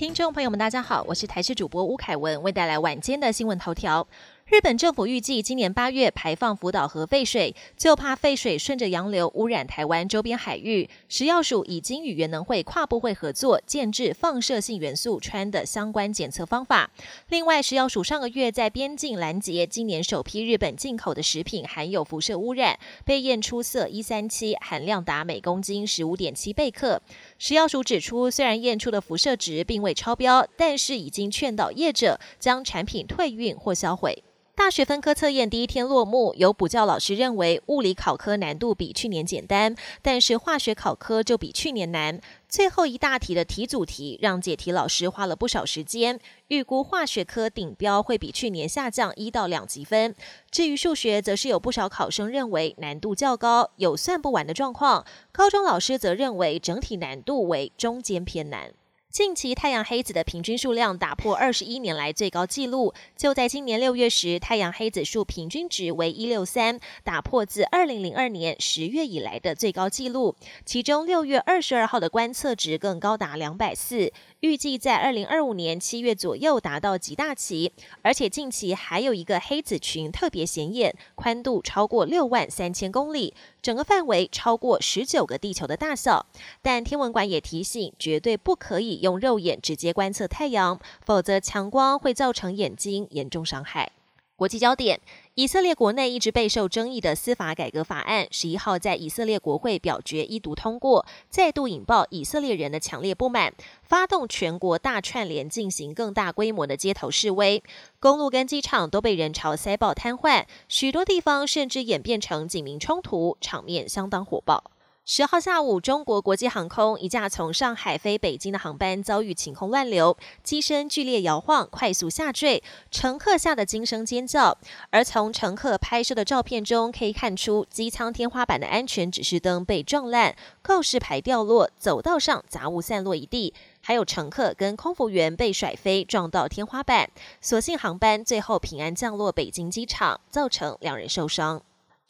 听众朋友们，大家好，我是台视主播吴凯文，为带来晚间的新闻头条。日本政府预计今年八月排放福岛核废水，就怕废水顺着洋流污染台湾周边海域。食药署已经与原能会跨部会合作，建制放射性元素氚的相关检测方法。另外，食药署上个月在边境拦截今年首批日本进口的食品含有辐射污染，被验出色一三七，含量达每公斤十五点七贝克。食药署指出，虽然验出的辐射值并未超标，但是已经劝导业者将产品退运或销毁。大学分科测验第一天落幕，有补教老师认为物理考科难度比去年简单，但是化学考科就比去年难。最后一大题的题组题让解题老师花了不少时间，预估化学科顶标会比去年下降一到两级分。至于数学，则是有不少考生认为难度较高，有算不完的状况。高中老师则认为整体难度为中间偏难。近期太阳黑子的平均数量打破二十一年来最高纪录。就在今年六月时，太阳黑子数平均值为一六三，打破自二零零二年十月以来的最高纪录。其中六月二十二号的观测值更高达两百四，预计在二零二五年七月左右达到极大期。而且近期还有一个黑子群特别显眼，宽度超过六万三千公里。整个范围超过十九个地球的大小，但天文馆也提醒，绝对不可以用肉眼直接观测太阳，否则强光会造成眼睛严重伤害。国际焦点。以色列国内一直备受争议的司法改革法案，十一号在以色列国会表决一读通过，再度引爆以色列人的强烈不满，发动全国大串联进行更大规模的街头示威，公路跟机场都被人潮塞爆瘫痪，许多地方甚至演变成警民冲突，场面相当火爆。十号下午，中国国际航空一架从上海飞北京的航班遭遇晴空乱流，机身剧烈摇晃，快速下坠，乘客吓得惊声尖叫。而从乘客拍摄的照片中可以看出，机舱天花板的安全指示灯被撞烂，告示牌掉落，走道上杂物散落一地，还有乘客跟空服员被甩飞，撞到天花板。所幸航班最后平安降落北京机场，造成两人受伤。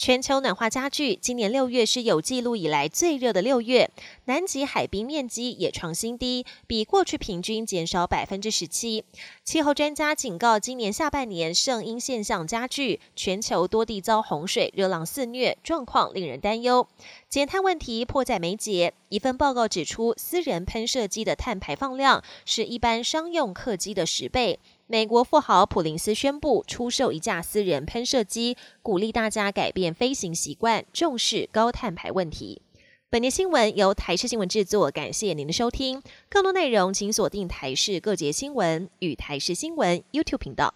全球暖化加剧，今年六月是有记录以来最热的六月，南极海冰面积也创新低，比过去平均减少百分之十七。气候专家警告，今年下半年圣婴现象加剧，全球多地遭洪水、热浪肆虐，状况令人担忧。减碳问题迫在眉睫。一份报告指出，私人喷射机的碳排放量是一般商用客机的十倍。美国富豪普林斯宣布出售一架私人喷射机，鼓励大家改变飞行习惯，重视高碳排问题。本节新闻由台视新闻制作，感谢您的收听。更多内容请锁定台视各节新闻与台视新闻 YouTube 频道。